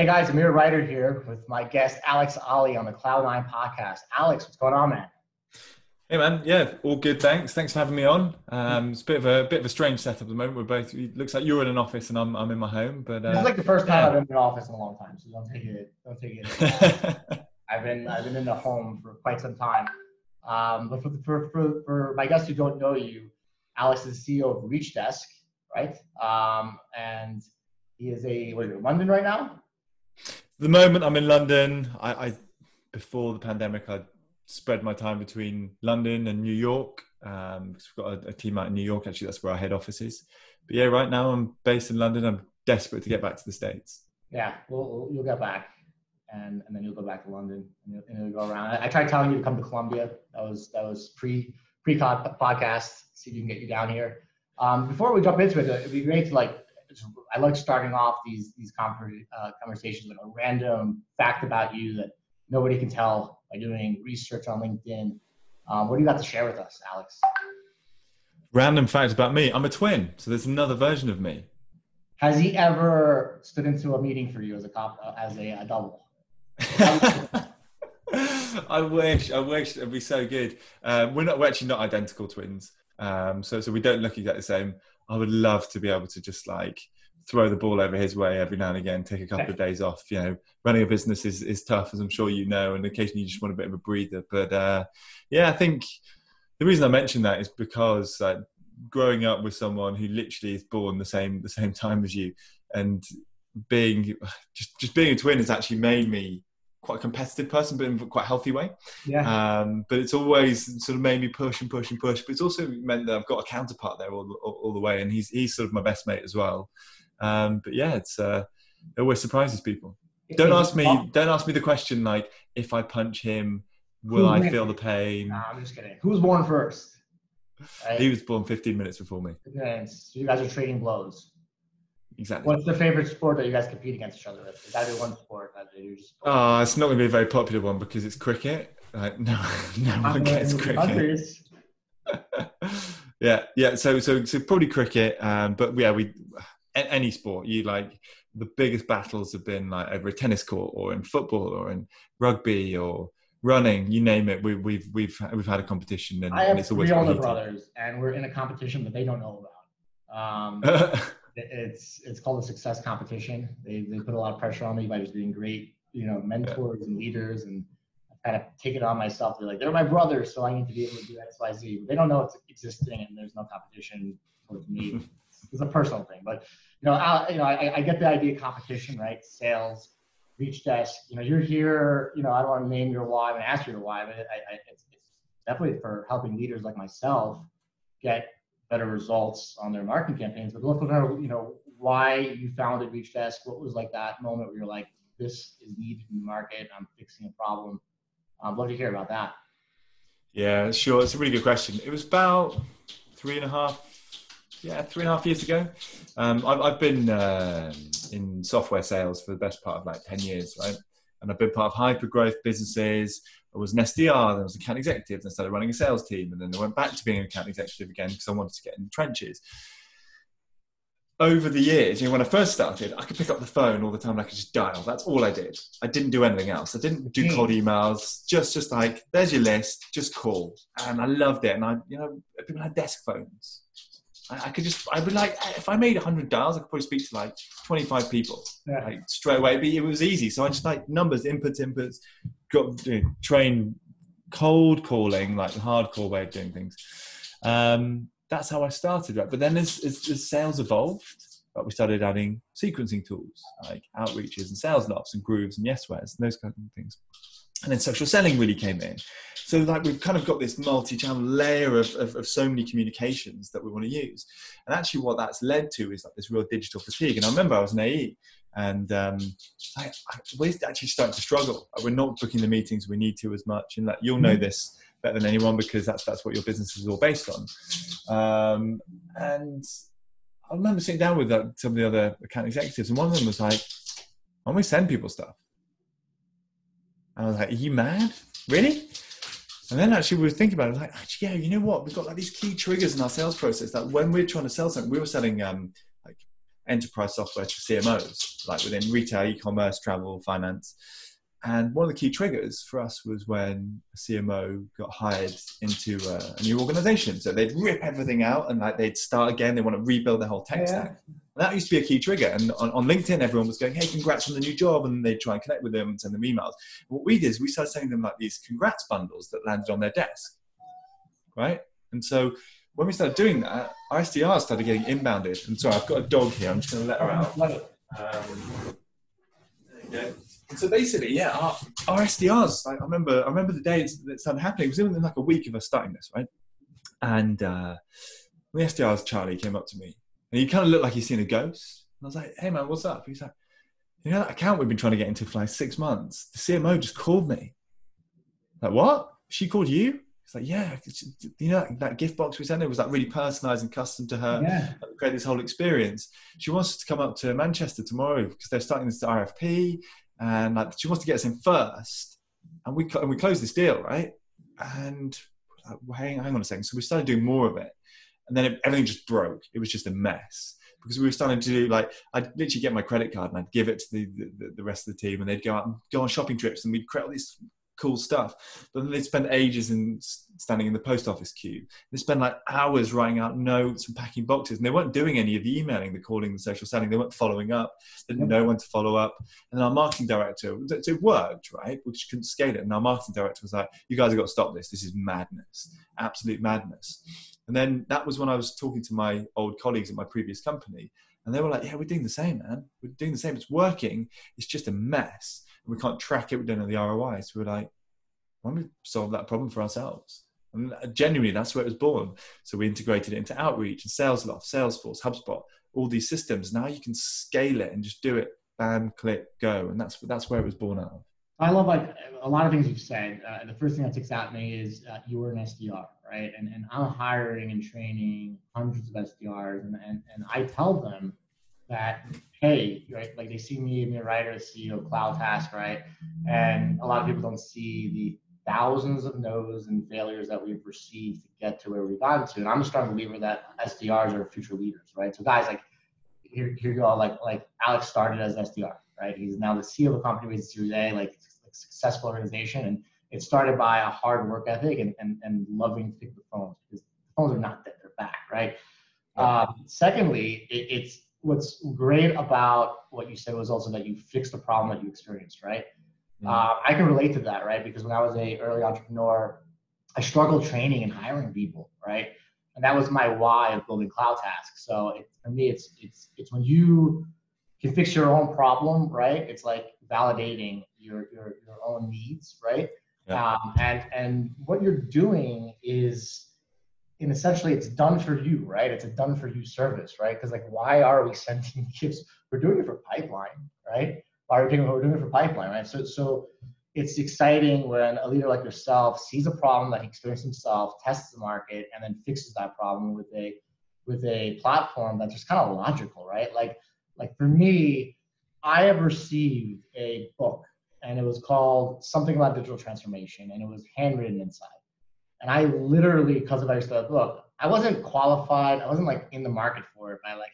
Hey guys, Amir Reiter here with my guest Alex Olley on the Cloud9 podcast. Alex, what's going on, man? Hey man, yeah, all good. Thanks. Thanks for having me on. Um, it's a bit of a bit of a strange setup at the moment. We're both. It looks like you're in an office and I'm I'm in my home. But uh, is like the first time yeah. I've been in an office in a long time, so don't take it. Don't take it. I've been I've been in the home for quite some time. Um, but for, for for for my guests who don't know you, Alex is the CEO of Reachdesk, right? Um, and he is a what are you in London right now? The moment I'm in London, I, I before the pandemic, I spread my time between London and New York. Um, we've got a, a, team out in New York. Actually, that's where our head office is. But yeah, right now I'm based in London. I'm desperate to get back to the states. Yeah, we'll, you'll get back, and and then you'll go back to London, and you'll, and you'll go around. I, I, tried telling you to come to Colombia. That was that was pre pre podcast. See if you can get you down here. Um, before we jump into it, it'd be great to like I like starting off these these uh, conversations with a random fact about you that nobody can tell by doing research on LinkedIn. Um, what do you got to share with us, Alex? Random fact about me: I'm a twin, so there's another version of me. Has he ever stood into a meeting for you as a cop uh, as a, a double? I wish, I wish it'd be so good. Um, we're not, we're actually not identical twins, um, so so we don't look exactly the same. I would love to be able to just like throw the ball over his way every now and again, take a couple of days off. You know, running a business is, is tough, as I'm sure you know, and occasionally you just want a bit of a breather. But uh, yeah, I think the reason I mention that is because uh, growing up with someone who literally is born the same the same time as you, and being just just being a twin has actually made me quite a competitive person, but in quite a healthy way. Yeah. Um, but it's always sort of made me push and push and push. But it's also meant that I've got a counterpart there all, all, all the way, and he's he's sort of my best mate as well. Um, but yeah, it's uh, it always surprises people. Don't ask me. Don't ask me the question like if I punch him, will I feel the pain? Nah, I'm just kidding. Who was born first? Right? He was born 15 minutes before me. So you guys are trading blows. Exactly. What's the favorite sport that you guys compete against each other with? Is that one sport that you just? Oh, it's not going to be a very popular one because it's cricket. Like, no, no one gets cricket. yeah, yeah. So, so, so probably cricket. Um, but yeah, we any sport you like. The biggest battles have been like over a tennis court, or in football, or in rugby, or running. You name it. We, we've we've we've had a competition, and, I have and it's always three older brothers, and we're in a competition that they don't know about. Um, it's it's called a success competition. They they put a lot of pressure on me by just being great, you know, mentors and leaders, and I kind of take it on myself. They're like, they're my brothers, so I need to be able to do X, Y, Z. They don't know it's existing, and there's no competition towards me. Hmm. it's a personal thing, but you know, I, you know, I, I get the idea of competition, right? Sales, Reachdesk. You know, you're here. You know, I don't want to name your why and ask you your why, but I, I, it's, it's definitely for helping leaders like myself get better results on their marketing campaigns. But look know, you know, why you founded Reachdesk. What was like that moment where you're like, this is needed in the market. I'm fixing a problem. I'd love to hear about that. Yeah, sure. It's a really good question. It was about three and a half, yeah, three and a half years ago. Um, I've, I've, been uh, in software sales for the best part of like 10 years, right? And I've been part of hyper growth businesses. I was an SDR, then I was an account executive, then I started running a sales team, and then I went back to being an account executive again because I wanted to get in the trenches. Over the years, you know, when I first started, I could pick up the phone all the time and I could just dial. That's all I did. I didn't do anything else. I didn't do hmm. cold emails. Just, just like, there's your list, just call. And I loved it. And I, you know, people had desk phones. I, I could just, I would like, if I made 100 dials, I could probably speak to like 25 people yeah. like straight away. But it was easy. So I just like numbers, inputs, inputs, got you know, train cold calling, like the hardcore way of doing things. Um, that's how I started, right? But then as, as, as sales evolved, like we started adding sequencing tools like outreaches and SalesLoft and grooves and yeswares and those kind of things. And then social selling really came in. So like we've kind of got this multi-channel layer of, of, of, so many communications that we want to use. And actually what that's led to is like this real digital fatigue. And I remember I was an AE and um, I, I, we're actually starting to struggle. We're not booking the meetings we need to as much, and that you'll know mm-hmm. this better than anyone because that's that's what your business is all based on. Um, and I remember sitting down with uh, some of the other account executives, and one of them was like, "Why don't we send people stuff?" And I was like, "Are you mad? Really?" And then actually we were thinking about it, like, actually, yeah, you know what? We've got like these key triggers in our sales process that when we're trying to sell something, we were selling um, enterprise software to CMOs, like within retail, e-commerce, travel, finance. And one of the key triggers for us was when a CMO got hired into a, a new organization. So they'd rip everything out and like they'd start again. They want to rebuild their whole tech yeah. stack. And that used to be a key trigger. And on, on, LinkedIn, everyone was going, "Hey, congrats on the new job!" And they'd try and connect with them and send them emails. what we did is we started sending them like these congrats bundles that landed on their desk, right? And so when we started doing that, our SDRs started getting inbounded. And sorry, I've got a dog here. I'm just going to let her out. Um, there you go so basically, yeah, our, our SDRs. I remember, I remember the day it started happening. It was within like a week of us starting this, right? And uh, the SDR's Charlie came up to me, and he kind of looked like he's seen a ghost. And I was like, "Hey man, what's up?" He's like, "You know that account we've been trying to get into for like six months? The CMO just called me." Like, what? She called you? It's like, yeah, you know, that gift box we sent her was like really personalized and custom to her. Yeah. Create this whole experience. She wants us to come up to Manchester tomorrow because they're starting this RFP and like she wants to get us in first, and we and we closed this deal, right? And like, hang, hang on a second. So we started doing more of it, and then it, everything just broke. It was just a mess because we were starting to do like I'd literally get my credit card and I'd give it to the, the, the rest of the team, and they'd go out and go on shopping trips, and we'd create all these cool stuff. But then they spend ages in standing in the post office queue. They spend like hours writing out notes and packing boxes, and they weren't doing any of the emailing, the calling, the social selling. They weren't following up. They didn't know when to follow up. And our marketing director, it worked, right? We just couldn't scale it. And our marketing director was like, "You guys have got to stop this. This is madness, absolute madness." And then that was when I was talking to my old colleagues at my previous company, and they were like, "Yeah, we're doing the same, man. We're doing the same. It's working. It's just a mess." We can't track it. We don't know the ROI. So we're like, why don't we solve that problem for ourselves? And genuinely, that's where it was born. So we integrated it into Outreach and sales SalesLoft, Salesforce, HubSpot, all these systems. Now you can scale it and just do it, bam, click, go, and that's that's where it was born out of. I love like a lot of things you've said. Uh, the first thing that sticks out to me is uh, you're an SDR, right? And and I'm hiring and training hundreds of SDRs, and and, and I tell them that hey, right, like they see me, me, a writer, CEO of CloudTask, right? And a lot of people don't see the thousands of no's and failures that we've received to get to where we've gotten to. And I'm a strong believer that SDRs are future leaders, right? So guys, like here, here you go, like like Alex started as SDR, right? He's now the CEO of a company with Series A, like successful organization, and it started by a hard work ethic and and, and loving to pick the phones because the phones are not dead, they're back, right? Um, secondly, it, it's what's great about what you said was also that you fixed the problem that you experienced, right? Mm-hmm. Uh, I can relate to that, right? Because when I was a early entrepreneur, I struggled training and hiring people, right? And that was my why of building CloudTask. So it, for me, it's it's it's when you can fix your own problem, right? It's like validating your your your own needs, right? Yeah. Um, and and what you're doing is and essentially it's done for you, right? It's a done for you service, right? Because like, why are we sending gifts? We're doing it for pipeline, right? Why are we doing it? We're doing it for pipeline, right? So, so it's exciting when a leader like yourself sees a problem that he experienced himself, tests the market, and then fixes that problem with a with a platform that's just kind of logical, right? Like, like for me, I have received a book, and it was called something about digital transformation, and it was handwritten inside and I literally, because of I used to look, I wasn't qualified. I wasn't like in the market for it. But I like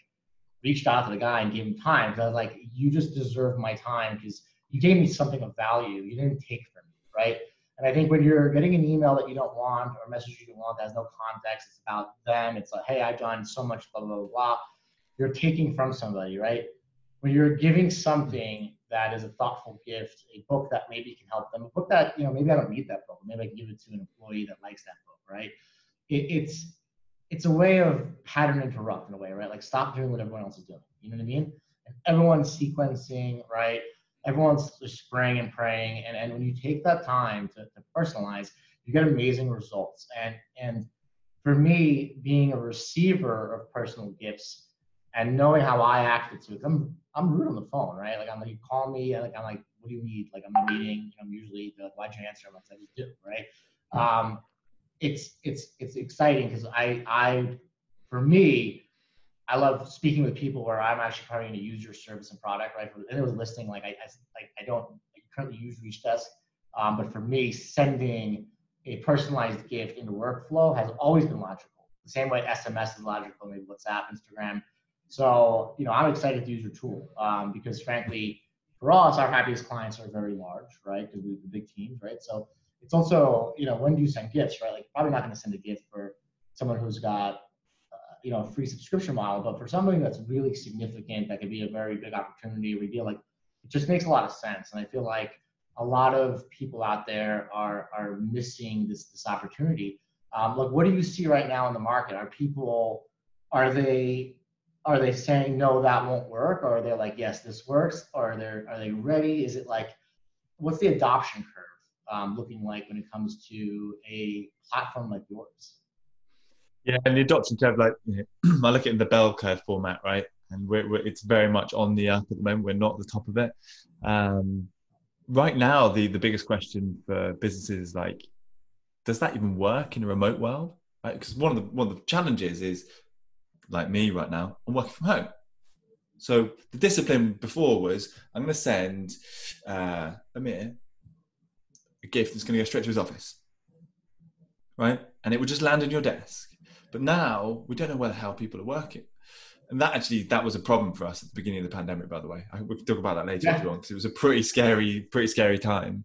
reached out to the guy and gave him time because I was like, you just deserve my time because you gave me something of value. You didn't take from me, right? And I think when you're getting an email that you don't want or a message you don't want that has no context, it's about them. It's like, hey, I've done so much, blah, blah, blah. You're taking from somebody, right? When you're giving something that is a thoughtful gift, a book that maybe can help them, a book that, you know, maybe I don't need that book, maybe I can give it to an employee that likes that book, right? It, it's it's a way of pattern interrupt in a way, right? Like stop doing what everyone else is doing. You know what I mean? And everyone's sequencing, right? Everyone's just spraying and praying. And, and when you take that time to, to personalize, you get amazing results. And and for me, being a receiver of personal gifts and knowing how I acted to it, I'm I'm rude on the phone, right? Like I'm like, you call me, like I'm like, what do you need? Like I'm in a meeting, I'm usually like, why'd you answer? I'm like, I just do, right? Um, it's it's it's exciting because I I for me, I love speaking with people where I'm actually probably going to use your service and product, right? And it was listing like I, I like I don't currently use Reachdesk, um, but for me, sending a personalized gift into workflow has always been logical. The same way SMS is logical, maybe WhatsApp, Instagram So, you know, I'm excited to use your tool um, because frankly, for us, our happiest clients are very large, right? Because we have big teams, right? So it's also, you know, when do you send gifts, right? Like probably not going to send a gift for someone who's got, uh, you know, a free subscription model, but for something that's really significant, that could be a very big opportunity, we feel like it just makes a lot of sense. And I feel like a lot of people out there are are missing this this opportunity. Um, like, what do you see right now in the market? Are people are they are they saying no that won't work or are they like yes this works or are they are they ready? Is it like what's the adoption curve um, looking like when it comes to a platform like yours? Yeah and the adoption curve like you know, i look at in the bell curve format right? And we're, we're, it's very much on the up at the moment. We're not at the top of it. Um, right now the the biggest question for businesses is like does that even work in a remote world? Right because one of the one of the challenges is like me right now, I'm working from home. So the discipline before was I'm going to send uh, Amir a gift that's going to go straight to his office, right? And it would just land on your desk. But now we don't know where the hell people are working. And that actually that was a problem for us at the beginning of the pandemic, by the way. I, we can talk about that later yeah. if you want, because it was a pretty scary, pretty scary time.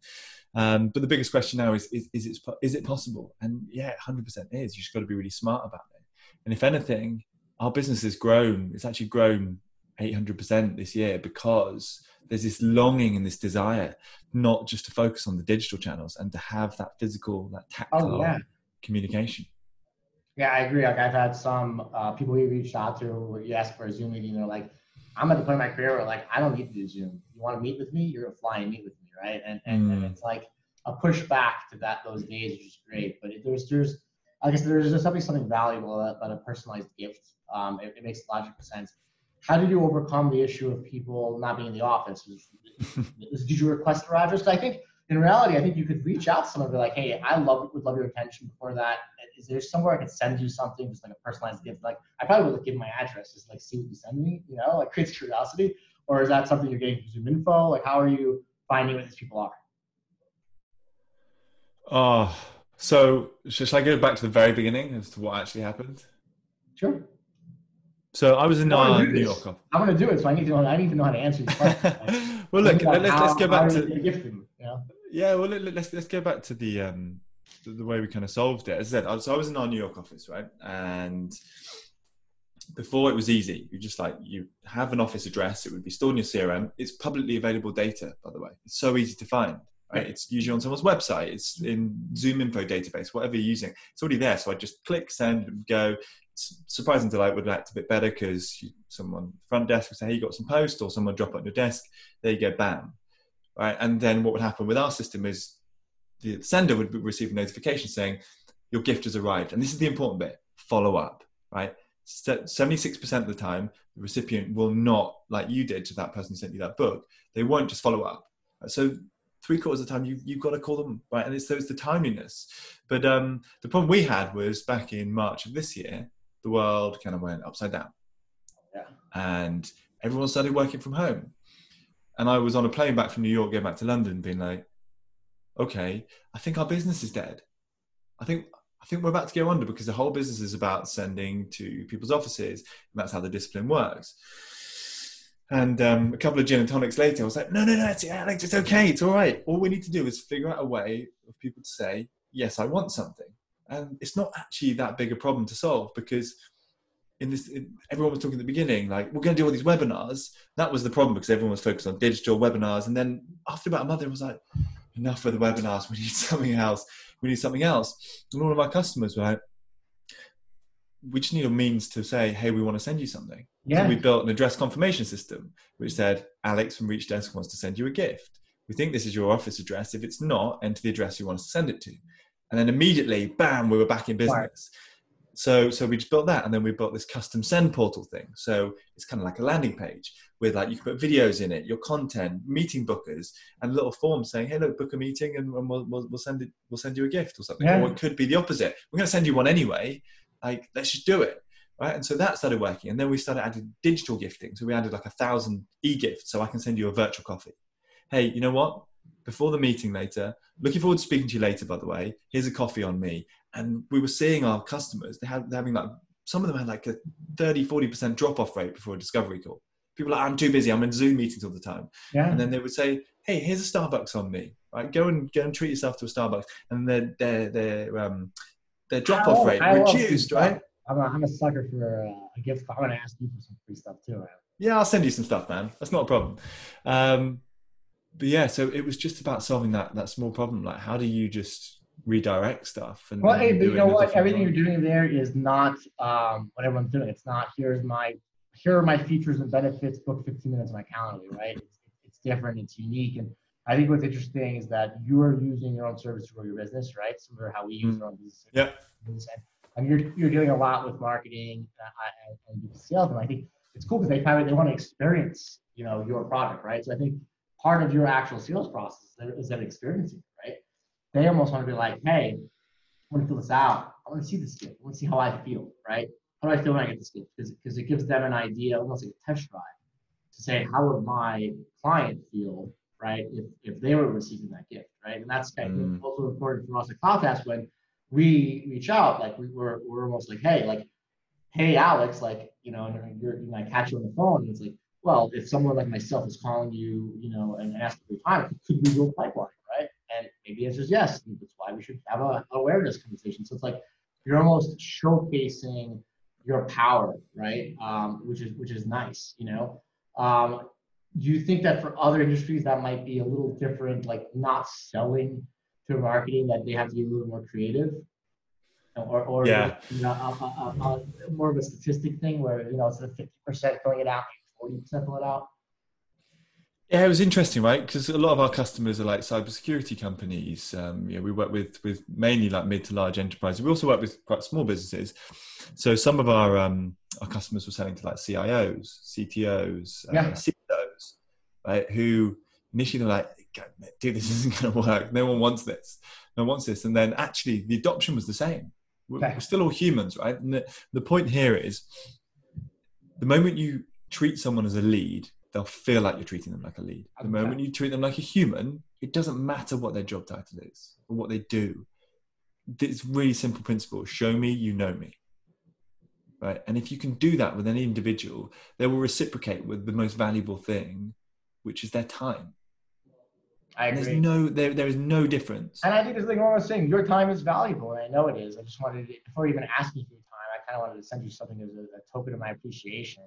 Um, but the biggest question now is, is, is, it, is it possible? And yeah, 100% is. You just got to be really smart about it. And if anything, our business has grown. It's actually grown 800% this year because there's this longing and this desire not just to focus on the digital channels and to have that physical, that tactile oh, yeah. communication. Yeah, I agree. Like I've had some uh, people we reached out to where you ask for a Zoom meeting, they're like, I'm at the point in my career where like I don't need to do Zoom. You want to meet with me, you're gonna fly and meet with me, right? And and, mm. and it's like a pushback to that those days, which is great. But there's there's I guess there's just something something valuable about a personalized gift um, it, it, makes logical sense. How did you overcome the issue of people not being in the office? did you request Rogers? I think in reality, I think you could reach out to someone and be like, "Hey, I love would love your attention." Before that, is there somewhere I could send you something, just like a personalized gift? Like, I probably would give my address, just like see what you send me. You know, like creates curiosity. Or is that something you're getting from ZoomInfo? Like, how are you finding what these people are? Oh, so should I go back to the very beginning as to what actually happened? Sure. So I was in uh, New York. Office. I'm going to do it, so I need to know. I need to know how to answer these questions. well, look, let's, how, let's go back to. Them, you know? Yeah, well, let, us let's go back to the um the, the, way we kind of solved it. As I said, so I was in our New York office, right, and before it was easy. You just like you have an office address. It would be stored in your CRM. It's publicly available data, by the way. It's so easy to find. Right? It's usually on someone's website. It's in ZoomInfo database, whatever you're using. It's already there. So I just click send, go surprising delight would act a bit better because someone front desk would say, "Hey, you got some post," or someone drop it on your desk. There you go, bam, right? And then what would happen with our system is the sender would receive a notification saying your gift has arrived, and this is the important bit: follow up, right? Seventy-six percent of the time, the recipient will not, like you did to that person who sent you that book, they won't just follow up. So three quarters of the time you, you've got to call them right and it's, so it's the timeliness but um, the problem we had was back in march of this year the world kind of went upside down. Yeah. And everyone started working from home. And I was on a plane back from New York, going back to London, being like, okay, I think our business is dead. I think I think we're about to go under because the whole business is about sending to people's offices, and that's how the discipline works. And um, a couple of gin and tonics later, I was like, no, no, no, it's, Alex, it's okay, it's all right. All we need to do is figure out a way of people to say, yes, I want something. And it's not actually that big a problem to solve because in this in, everyone was talking at the beginning like we're going to do all these webinars. That was the problem because everyone was focused on digital webinars. And then after about a month it was like enough of the webinars. We need something else. We need something else. And all of our customers were like we just need a means to say hey we want to send you something yeah. so we built an address confirmation system which said alex from Reachdesk wants to send you a gift we think this is your office address if it's not enter the address you want us to send it to and then immediately, bam, we were back in business. Right. So, so we just built that, and then we built this custom send portal thing. So it's kind of like a landing page with like you can put videos in it, your content, meeting bookers, and little form saying, "Hey, look, book a meeting, and we'll, we'll, we'll send it, we'll send you a gift or something." Yeah. Or it could be the opposite. We're going to send you one anyway. Like, let's just do it, right? And so that started working, and then we started adding digital gifting. So we added like a thousand e-gifts, so I can send you a virtual coffee. Hey, you know what? before the meeting later. Looking forward to speaking to you later, by the way. Here's a coffee on me. And we were seeing our customers, they had, they're having like some of them had like a 30, 40% drop off rate before a discovery call. People are like, I'm too busy. I'm in Zoom meetings all the time. Yeah. And then they would say, Hey, here's a Starbucks on me. Right. Go and go and treat yourself to a Starbucks. And their, their, their, um, their drop off rate I reduced, right? I'm a, I'm a sucker for uh, a gift card. I'm going to ask you for some free stuff too. Right? Yeah, I'll send you some stuff, man. That's not a problem. Um, but yeah, so it was just about solving that that small problem. Like, how do you just redirect stuff? And Well, hey, but you know what? Everything way? you're doing there is not um, what everyone's doing. It's not here's my here are my features and benefits. Book 15 minutes on my calendar, right? It's, it's different. It's unique, and I think what's interesting is that you are using your own service to grow your business, right? Similar to how we use Mm. our own business. Yeah. And, and you're you're doing a lot with marketing uh, and, and sales, and I think it's cool because they kind of they want to experience you know your product, right? So I think part of your actual sales process is them experiencing, it, right? They almost want to be like, hey, I want to fill this out. I want to see this gift. I want to see how I feel, right? How do I feel when I get this gift? Because it gives them an idea, almost like a test drive, to say how would my client feel, right? If if they were receiving that gift, right? And that's kind Mm. of also important for us at CloudTask when we reach out, like we, we're we're almost like, hey, like, hey, Alex, like, you know, and you're, you know, I catch you on the phone, and it's like, well, if someone like myself is calling you, you know, and asking for time, could we do a pipeline, right? And maybe the answer is yes. And that's why we should have a awareness conversation. So it's like you're almost showcasing your power, right? Um, which is which is nice, you know. Um, do you think that for other industries that might be a little different, like not selling to marketing, that they have to be a little more creative? Or, or Yeah. you know, a, a, a, a, more of a statistic thing where you know instead of fifty percent filling it out, forty percent fill it out. Yeah, it was interesting, right? Because a lot of our customers are like cybersecurity companies. Um, you know, we work with with mainly like mid to large enterprises. We also work with quite small businesses. So some of our um, our customers were selling to like CIOs, CTOs, uh, Yeah. CISOs, right? Who initially they're like, "Dude, this isn't going to work. No one wants this. No one wants this." And then actually, the adoption was the same. We're, Okay. we're still all humans, right? And the, the point here is, the moment you treat someone as a lead, they'll feel like you're treating them like a lead. The moment you treat them like a human, it doesn't matter what their job title is or what they do. It's really simple principle. Show me you know me. Right. And if you can do that with any individual, they will reciprocate with the most valuable thing, which is their time. I And agree. there's no there there is no difference. And I think it's like what I was saying, your time is valuable, and I know it is. I just wanted to, before you even ask me for your time, I kind of wanted to send you something as a, a token of my appreciation.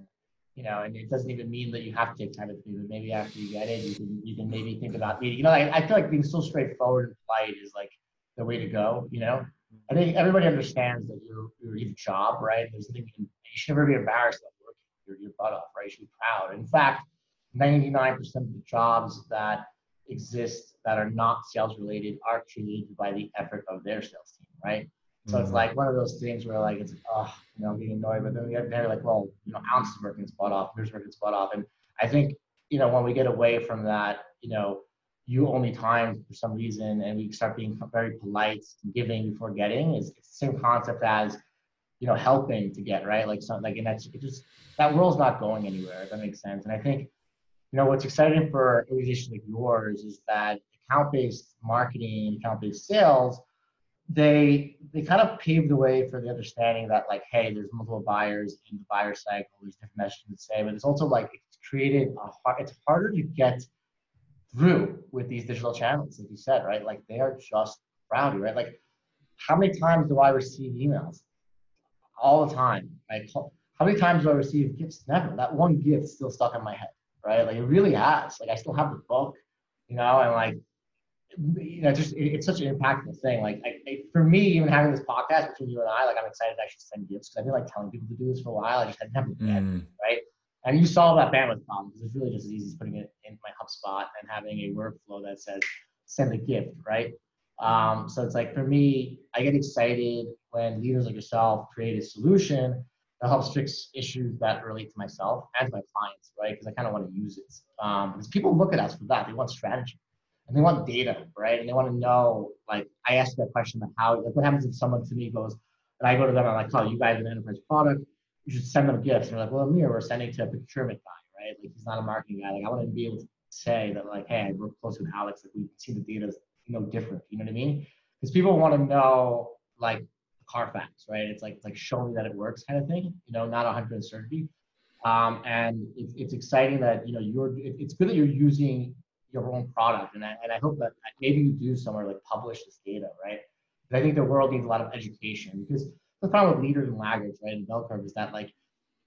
You know, and it doesn't even mean that you have to take time with me, but maybe after you get it, you can you can maybe think about meeting. You know, I, I feel like being so straightforward and polite is like the way to go. You know, I think everybody understands that you're you're you have a job, right? There's nothing you, you should never be embarrassed about working your, your butt off, right? You should be proud. In fact, 99% of the jobs that exist that are not sales related are created by the effort of their sales team, right? So it's Mm. like one of those things where like it's oh, you know, I'm getting annoyed, but then they're, they're like, well, you know, Alex is working butt off, here's working butt off. And I think, you know, when we get away from that, you know, you owe me time for some reason and we start being very polite and giving before getting is it's the same concept as, you know, helping to get, right? Like something like and that's it just that world's not going anywhere, if that makes sense. And I think you know what's exciting for organizations like yours is that account-based marketing account-based sales they they kind of pave the way for the understanding that like hey there's multiple buyers in the buyer cycle there's different messages to say but it's also like it's created a hard it's harder to get through with these digital channels like you said right? Like they are just rowdy right? Like how many times do i receive emails? All the time. Right how many times do i receive gifts? Never. That one gift still stuck in my head right? Like it really has. Like I still have the book, you know, and like you know, just it, it's such an impactful thing. Like I, I, for me, even having this podcast between you and I, like I'm excited to actually send gifts because I've been like telling people to do this for a while. I just had never been, Mm. right? And you solve that bandwidth problem because it's really just as easy as putting it in my HubSpot and having a workflow that says send a gift, right? Um, so it's like for me, I get excited when leaders like yourself create a solution that helps fix issues that relate to myself and to my clients, right? Because I kind of want to use it. Um, because people look at us for that. They want strategy and they want data, right? And they want to know, like, I asked that question of how, like, what happens if someone to me goes, and I go to them, and I'm like, oh, you guys are an enterprise product. You should send them gifts. And they're like, well, Amir, we're sending to a procurement guy, right? Like, he's not a marketing guy. Like, I want to be able to say that, like, hey, I work close with Alex. Like, we see the data is no different. You know what I mean? Because people want to know, like, Carfax, right? It's like it's like show me that it works kind of thing, you know, not 100 certainty. Um, and it's, it's exciting that you know you're. It, it's good that you're using your own product, and I, and I hope that maybe you do somewhere like publish this data, right? But I think the world needs a lot of education because the problem with leaders and laggards, right, in bell curve is that like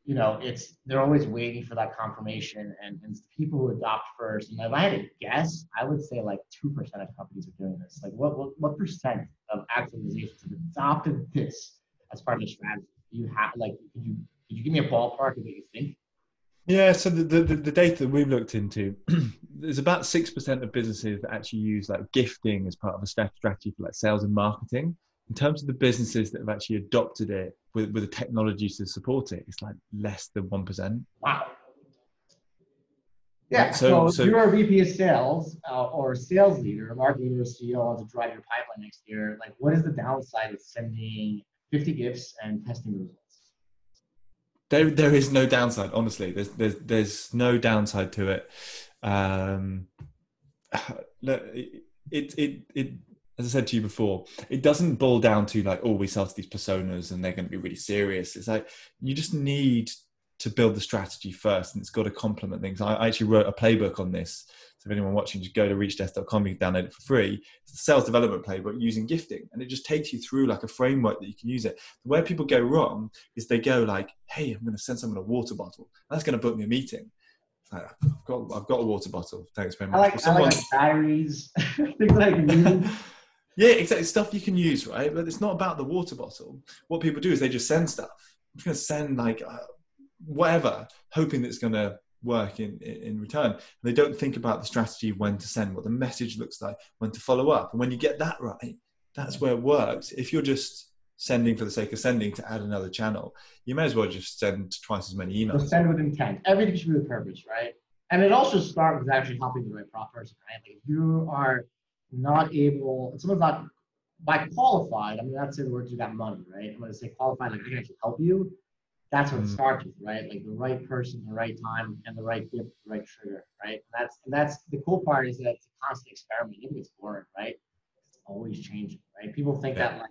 you know, it's they're always waiting for that confirmation, and, and people who adopt first. And if I had to guess, I would say like two percent of companies are doing this. Like, what what, what percent of organizations have adopted this as part of the strategy? Do you have like, could you could you give me a ballpark of what you think? Yeah, so the, the, the data that we've looked into, there's about 6% of businesses that actually use like gifting as part of a strategy for like sales and marketing. In terms of the businesses that have actually adopted it with, with the technology to support it, it's like less than 1%. Wow. Yeah, so, so, you're a VP of sales uh, or a sales leader, a market leader, CEO to drive your pipeline next year. Like, what is the downside of sending 50 gifts and testing results? there there is no downside. Honestly, there's there's there's no downside to it. Um, it it it as I said to you before, it doesn't boil down to like, oh, we sell to these personas and they're going to be really serious. It's like you just need to build the strategy first, and it's got to complement things. I, actually wrote a playbook on this So if anyone watching, just go to reachdesk.com, you can download it for free. It's a sales development playbook using gifting. And it just takes you through like a framework that you can use it. Where people go wrong is they go like, hey, I'm going to send someone a water bottle. That's going to book me a meeting. Like, I've got, I've got a water bottle. Thanks very much. I like, someone... I like batteries, things like Yeah, exactly. Stuff you can use, right? But it's not about the water bottle. What people do is they just send stuff. I'm just going to send like uh, whatever, hoping that it's going to work in, in return. they don't think about the strategy when to send, what the message looks like, when to follow up. And when you get that right, that's where it works. If you're just sending for the sake of sending to add another channel, you may as well just send twice as many emails. Send with intent. Everything should be with purpose, right? And it also starts with actually helping the right person, right? Like if you are not able, someone's not by qualified, I'm not saying the word you got money, right? I'm gonna say qualified, like they can actually help you that's what it mm. starts with, right? Like the right person, the right time, and the right gift, the right trigger, right? And that's and that's the cool part is that it's a constant experiment. Even it's boring, right? It's always changing, right? People think yeah. that like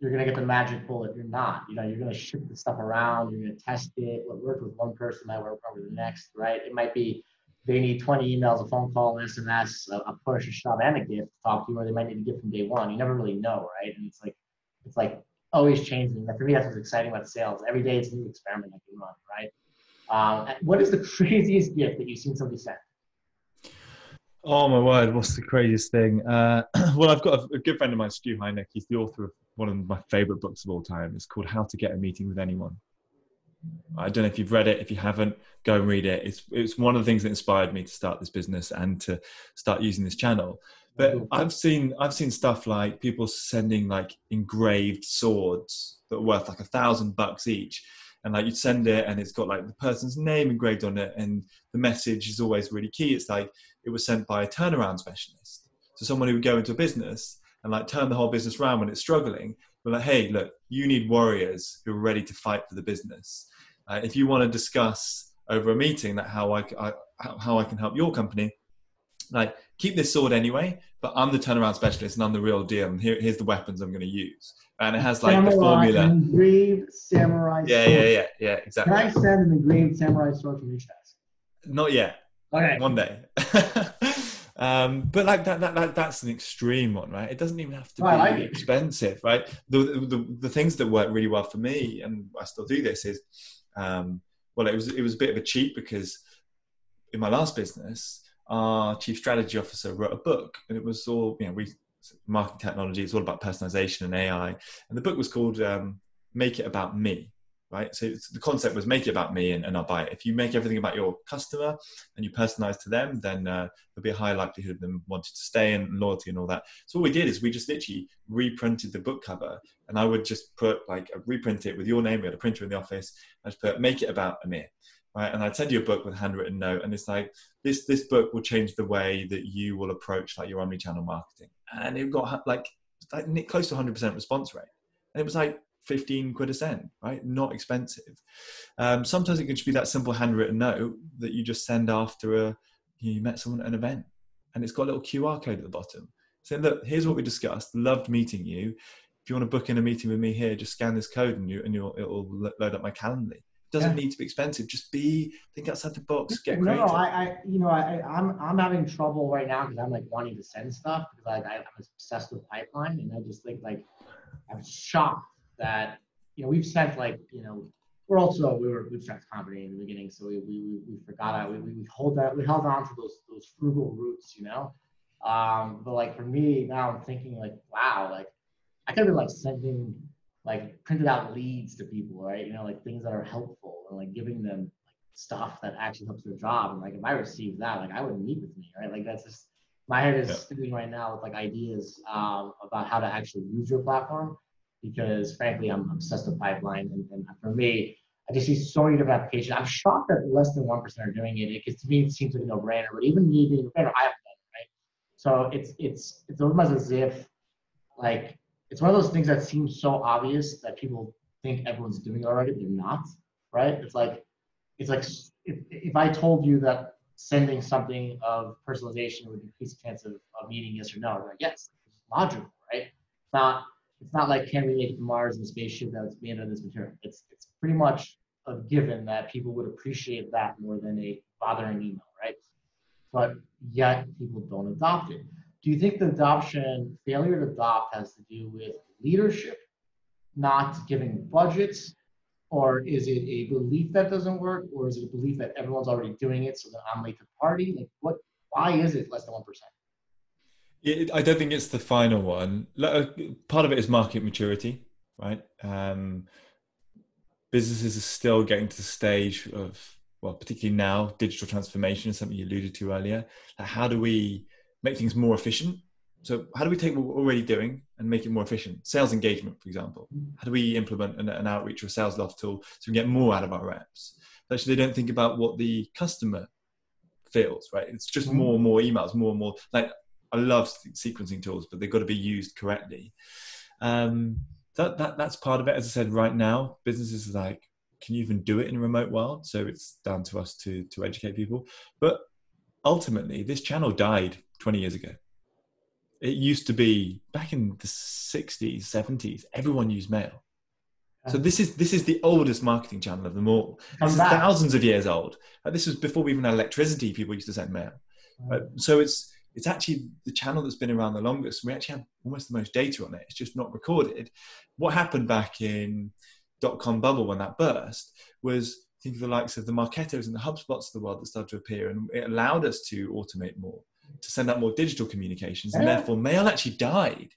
you're gonna get the magic bullet. You're not. You know, you're gonna shift the stuff around. You're gonna test it. What worked with one person might work over the next, right? It might be they need 20 emails, a phone call, an SMS, a, a push, a shove, and a gift to talk to you, or they might need a gift from day one. You never really know, right? And it's like it's like always changing. For me, that's what's exciting about sales. Every day it's a new experiment that can run, right? Um, what is the craziest gift that you've seen somebody send? Oh my word, what's the craziest thing? Uh, well, I've got a, a, good friend of mine, Stu Heinecke. He's the author of one of my favorite books of all time. It's called How to Get a Meeting with Anyone. I don't know if you've read it. If you haven't, go and read it. It's it's one of the things that inspired me to start this business and to start using this channel. But I've seen I've seen stuff like people sending like engraved swords that are worth like a thousand bucks each. And like you'd send it and it's got like the person's name engraved on it and the message is always really key. It's like it was sent by a turnaround specialist. So someone who would go into a business and like turn the whole business around when it's struggling. But like, hey, look, you need warriors who are ready to fight for the business. Uh, if you want to discuss over a meeting that how I, I how I can help your company, like keep this sword anyway, but I'm the turnaround specialist and I'm the real deal. And here, here's the weapons I'm going to use. And it has like samurai, the formula. Engraved samurai. Yeah, sword. yeah, yeah, yeah, exactly. Can I send an engraved samurai sword Reachdesk? Not yet. Okay. One day. um, but like that, that, that, that's an extreme one, right? It doesn't even have to be like expensive, right? The, the, the things that work really well for me, and I still do this, is um, well, it was it was a bit of a cheat because in my last business, our chief strategy officer wrote a book, and it was all you know, we marketing technology. It's all about personalization and AI, and the book was called um, "Make It About Me." Right, so the concept was make it about me and, and I'll buy it. If you make everything about your customer and you personalize to them, then uh, there'll be a high likelihood of them wanting to stay and loyalty and all that. So what we did is we just literally reprinted the book cover, and I would just put like reprint it with your name. We had a printer in the office. I just put make it about Amir right? And I'd send you a book with a handwritten note, and it's like this this book will change the way that you will approach like your omni-channel marketing. And it got like like close to 100% response rate, and it was like 15 quid a send, right? Not expensive. Um, sometimes it can just be that simple handwritten note that you just send after a you met someone at an event, and it's got a little QR code at the bottom. Saying, look, here's what we discussed. Loved meeting you. if you want to book in a meeting with me here, just scan this code and you and you'll it'll load up my Calendly. Doesn't yeah. need to be expensive. Just be think outside the box. Get no, creative. No, I, I you know I I'm I'm having trouble right now because I'm like wanting to send stuff because like I, I'm obsessed with pipeline and I just think like I'm shocked that you know we've sent like you know we're also we were bootstrapped company in the beginning, so we we, we forgot that we, we hold that we held on to those those frugal roots, you know. Um, but like for me now, I'm thinking like, wow, like I could be like sending like printed out leads to people, right? You know, like things that are helpful and like giving them like stuff that actually helps their job. And like if I receive that, like I wouldn't meet with me, right? Like that's just my head is yeah. spinning right now with like ideas um, about how to actually use your platform because frankly I'm obsessed with pipeline and, and for me I just see so many different applications. I'm shocked that less than one percent are doing it because to me it seems like a no-brainer. But even me being a brainer, I haven't done it, right? So it's it's it's almost as if like it's one of those things that seems so obvious that people think everyone's doing it already. They're not, right? It's like it's like if, if I told you that sending something of personalization would increase the chance of, of meeting yes or no, like yes, it's logical, right? It's not it's not like can we make Mars in a spaceship that's made out of this material. It's it's pretty much a given that people would appreciate that more than a bothering email, right? But yet people don't adopt it. Do you think the adoption failure to adopt has to do with leadership, not giving budgets, or is it a belief that doesn't work, or is it a belief that everyone's already doing it, so that I'm late to the party? Like, what? Why is it less than one percent? I don't think it's the final one. Uh, part of it is market maturity, right? Um, businesses are still getting to the stage of, well, particularly now, digital transformation is something you alluded to earlier. Like how do we make things more efficient? So, how do we take what we're already doing and make it more efficient? Sales engagement, for example. How do we implement an, an outreach or SalesLoft tool so we get more out of our reps? Actually, they don't think about what the customer feels, right? It's just mm-hmm. more and more emails, more and more. Like, I love sequencing tools, but they've got to be used correctly. Um, that, that that's part of it. As I said, right now, businesses are like, can you even do it in a remote world? So it's down to us to to educate people. But ultimately, this channel died 20 years ago. It used to be back in the 60s, 70s. Everyone used mail. So this is this is the oldest marketing channel of them all. This is thousands of years old. Uh, this was before we even had electricity. People used to send mail. Mm. Uh, so it's it's actually the channel that's been around the longest. We actually have almost the most data on it. It's just not recorded. What happened back in dot com bubble when that burst was think of the likes of the Marketos and the HubSpots of the world that started to appear, and it allowed us to automate more, to send out more digital communications, and therefore mail actually died.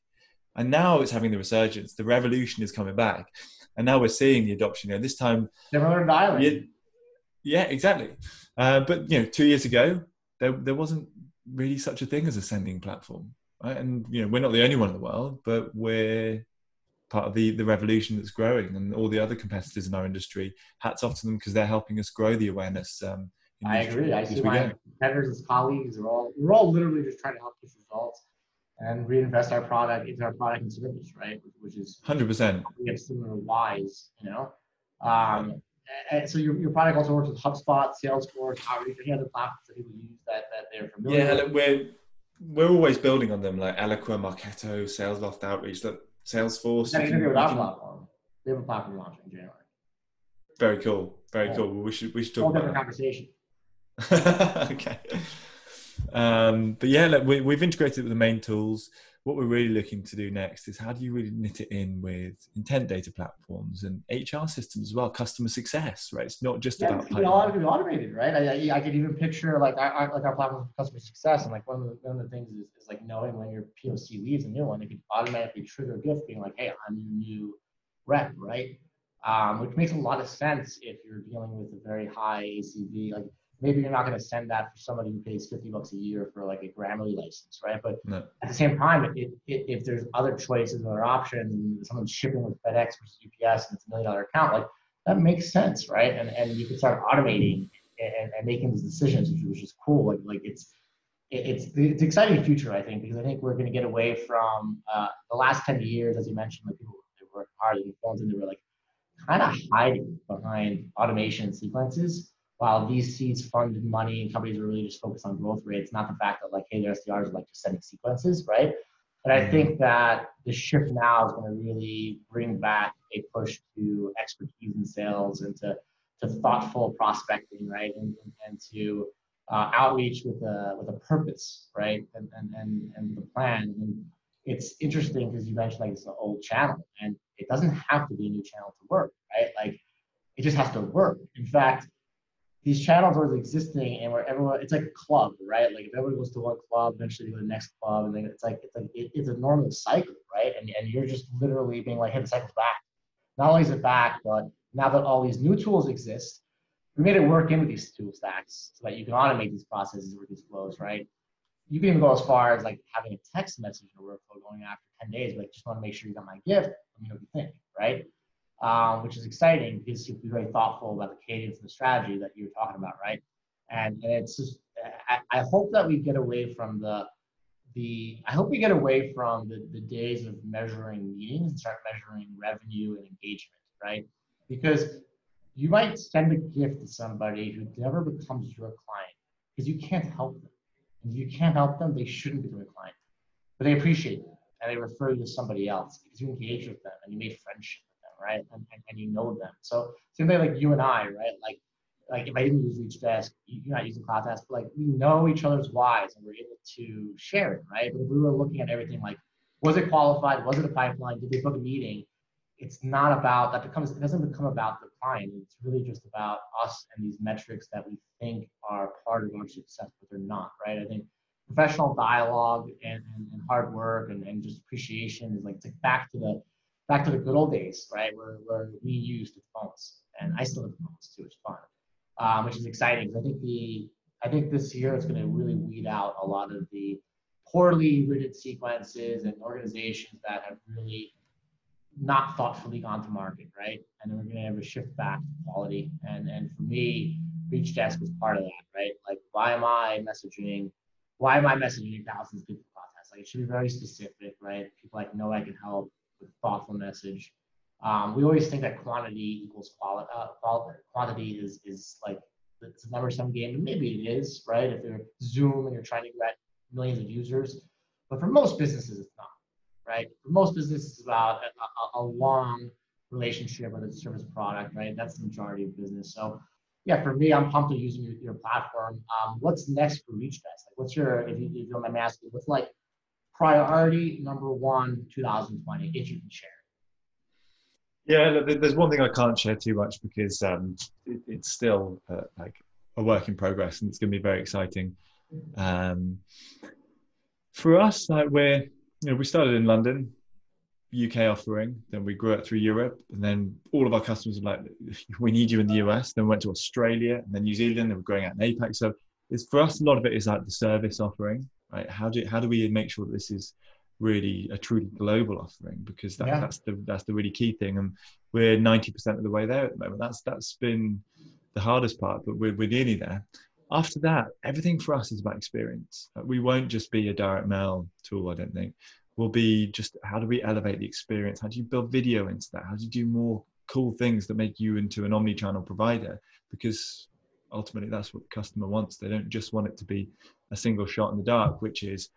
And now it's having the resurgence. The revolution is coming back, and now we're seeing the adoption. You know, this time, never dialing. Yeah, yeah, exactly. Uh, but you know, two years ago, there there wasn't really such a thing as a sending platform. Right? And you know, we're not the only one in the world, but we're part of the the revolution that's growing, and all the other competitors in our industry. Hats off to them because they're helping us grow the awareness. Um, I agree. I see my competitors as colleagues. We're all we're all literally just trying to help push results and reinvest our product into our product and service, right? Which is hundred percent. We have similar whys, you know. Um, and so your, your product also works with HubSpot, Salesforce, Outreach, any other platforms that people use that, that they're familiar yeah, with? we're we're always building on them, like Eloqua, Marketo, SalesLoft, Outreach, that Salesforce. Yeah, you with our platform. We have a platform launch in January. Very cool. Very yeah. cool. we should we should talk Whole about conversation. okay. Um, but yeah, look, we, we've integrated with the main tools what we're really looking to do next is how do you really knit it in with intent data platforms and HR systems as well, customer success, right? It's not just yeah, about a lot of it automated, right? I, I, I, could even picture like I, like our platform for customer success, and like one of the, one of the things is, is like knowing when your POC leaves a new one, it could automatically trigger a gift being like, hey, I'm your new rep, right? Um, which makes a lot of sense if you're dealing with a very high ACV, like maybe you're not going to send that for somebody who pays 50 bucks a year for like a Grammarly license, right? But no. at the same time, if, if, if there's other choices or other options, someone's shipping with FedEx versus UPS and it's a million dollar account, like that makes sense, right? And and you can start automating and, and making these decisions, which, which is cool. Like like it's it's it's exciting future, I think, because I think we're going to get away from uh, the last 10 years, as you mentioned, like people they work hard, they phones, and they were like kind of hiding behind automation sequences while these VCs funded money and companies are really just focused on growth rates, not the fact that like, hey, their SDRs are like just sending sequences, right? But I think that the shift now is going to really bring back a push to expertise in sales and to, to thoughtful prospecting, right? And, and, and to uh, outreach with a with a purpose, right? And and and, and the plan. And it's interesting because you mentioned like it's an old channel, and it doesn't have to be a new channel to work, right? Like it just has to work. In fact, these channels are existing and where everyone it's like a club right? Like if everybody goes to one club eventually they go to the next club and then it's like it's like it, it's a normal cycle right? And, and you're just literally being like hey the cycle's back. Not only is it back but now that all these new tools exist we made it work in with these tool stacks so that you can automate these processes with these flows right? You can even go as far as like having a text message in a workflow going after 10 days like just want to make sure you got my gift let me know what you think right um, which is exciting because you have to be very thoughtful about the cadence and the strategy that you're talking about, right? And, and it's just, I, I hope that we get away from the, the, I hope we get away from the, the days of measuring meetings and start measuring revenue and engagement, right? Because you might send a gift to somebody who never becomes your client because you can't help them. And if you can't help them, they shouldn't become a client. But they appreciate you and they refer you to somebody else because you engage with them and you made friendship right? And, and, and you know them. So same thing like you and I, right? Like like if I didn't use Reachdesk, you're not using CloudTask, but like we know each other's whys and we're able to share it, right? But if we were looking at everything like, was it qualified? Was it a pipeline? Did they book a meeting? It's not about that becomes it doesn't become about the client. It's really just about us and these metrics that we think are part of our success, but they're not, right? I think professional dialogue and, and, and hard work and, and just appreciation is like to back to the back to the good old days, right? Where, where we used the phones, and I still have phones too. It's fun, um, which is exciting. I think the I think this year it's going to really weed out a lot of the poorly written sequences and organizations that have really not thoughtfully gone to market, right? And then we're going to have a shift back to quality. And and for me, Reachdesk is part of that, right? Like, why am I messaging? Why am I messaging thousands of people podcasts? Like, it should be very specific, right? People like know I can help thoughtful message. Um, we always think that quantity equals quality. Uh, quantity is is like it's a number sum game, and maybe it is, right? If you're Zoom and you're trying to get millions of users, but for most businesses, it's not, right? For most businesses, it's about a, a, a long relationship with a service product, right? That's the majority of business. So, yeah, for me, I'm pumped to using your, your platform. Um, what's next for Reachdesk? Like, what's your, if you, if you don't mind asking, what's like priority number one 2020 if you can share. Yeah there's one thing i can't share too much because um, it, it's still uh, like a work in progress and it's going to be very exciting. Um, for us like we're you know we started in london uk offering then we grew it through europe and then all of our customers were like we need you in the us then we went to australia and then new zealand and we're growing out in apac. So it's for us a lot of it is like the service offering right? How do how do we make sure that this is really a truly global offering? Because that, yeah. that's the that's the really key thing, and we're ninety percent of the way there at the moment. That's that's been the hardest part, but we're we're nearly there. After that, everything for us is about experience. Uh, we won't just be a direct mail tool. I don't think we'll be just how do we elevate the experience? How do you build video into that? How do you do more cool things that make you into an omni-channel provider? Because ultimately that's what the customer wants. They don't just want it to be a single shot in the dark, which is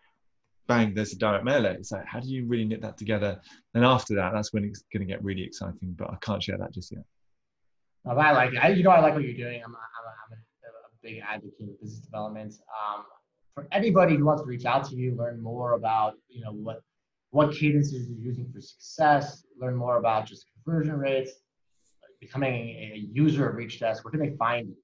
bang, there's a direct mail. It's like, how do you really knit that together? And after that, that's when it's going to get really exciting, but I can't share that just yet. Well, I like it. I, you know, I like what you're doing. I'm, a, I'm, a, I'm a, a big advocate of business development. Um, for anybody who wants to reach out to you, learn more about, you know, what, what cadences you're using for success, learn more about just conversion rates, becoming a user of Reachdesk, where can they find you?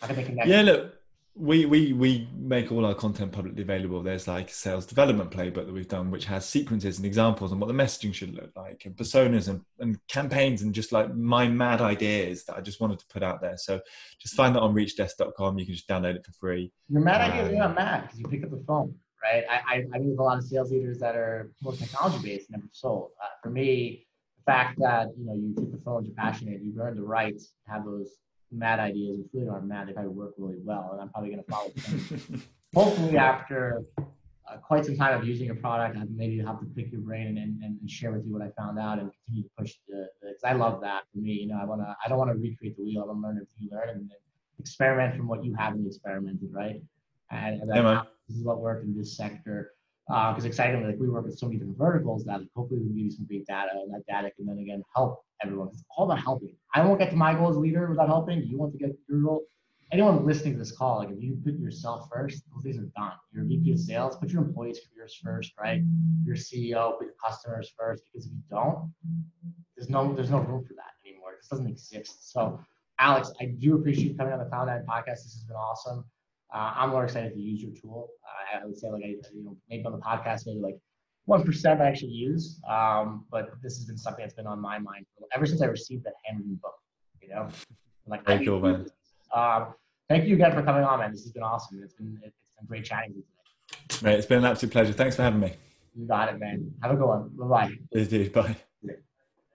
How can they connect? Yeah, look, we we we make all our content publicly available. There's like a sales development playbook that we've done which has sequences and examples and what the messaging should look like and personas and, and campaigns and just like my mad ideas that i just wanted to put out there. So just find that on reachdesk.com you can just download it for free. Your mad um, ideas are not mad because you pick up the phone right? I i, I meet with a lot of sales leaders that are more technology based and never sold. Uh, for me the fact that you know you pick the phone you're passionate you've earned the right to have those mad ideas, which really aren't mad. They probably work really well, and I'm probably going to follow them. Hopefully, after uh, quite some time of using a product, I maybe have to pick your brain and, and, and share with you what I found out and continue to push the. Because I love that. For me, you know, I want to. I don't want to recreate the wheel. I want to learn if you learn and then experiment from what you haven't experimented, right? And, and yeah, this is what worked in this sector. Because uh, excitingly, like we work with so many different verticals that like, hopefully we can give you some great data, and that data can then again help everyone. It's all about helping. I won't get to my goal as leader without helping. You want to get your goal. Anyone listening to this call, like if you put yourself first, those days are done. You're a VP of sales, put your employees' careers first, right? Your CEO, put your customers first, because if you don't, there's no there's no room for that anymore. This doesn't exist. So, Alex, I do appreciate you coming on the Cloud Nine podcast. This has been awesome. Uh, I'm more excited to use your tool. Uh, I would say like I, you know, maybe on the podcast, maybe like one percent I actually use. Um, but this has been something that's been on my mind ever since I received that handwritten book. You know, I'm like very cool, man. Um, thank you again for coming on, man. This has been awesome. It's been it's been great chatting with you today. Mate, it's been an absolute pleasure. Thanks for having me. You got it, man. Have a good one. Bye bye. Bye.